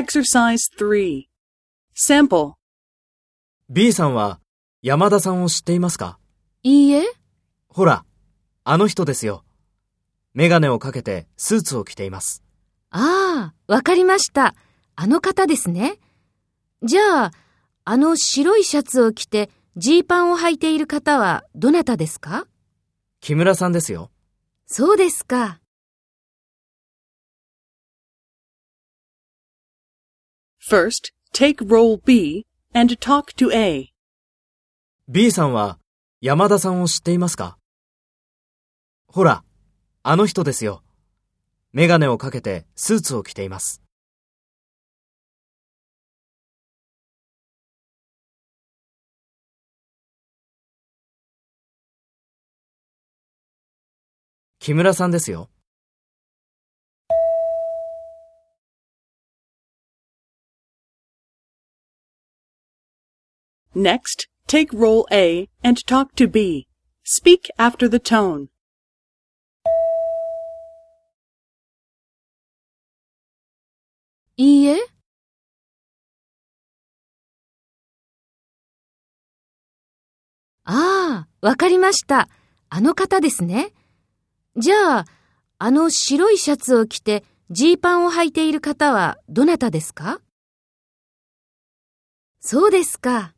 Exercise 3. Sample. B さんは山田さんを知っていますか？いいえ、ほら、あの人ですよ。メガネをかけてスーツを着ています。ああ、わかりました。あの方ですね。じゃあ、あの白いシャツを着てジーパンを履いている方はどなたですか？木村さんですよ。そうですか。First, take role B and talk to A. B さんは山田さんを知っていますか？ほら、あの人ですよ。メガネをかけてスーツを着ています。木村さんですよ。Next, take role A and talk to B. Speak after the tone. いいえ、ああ、わかりました。あの方ですね。じゃあ、あの白いシャツを着てジーパンを履いている方はどなたですかそうですか。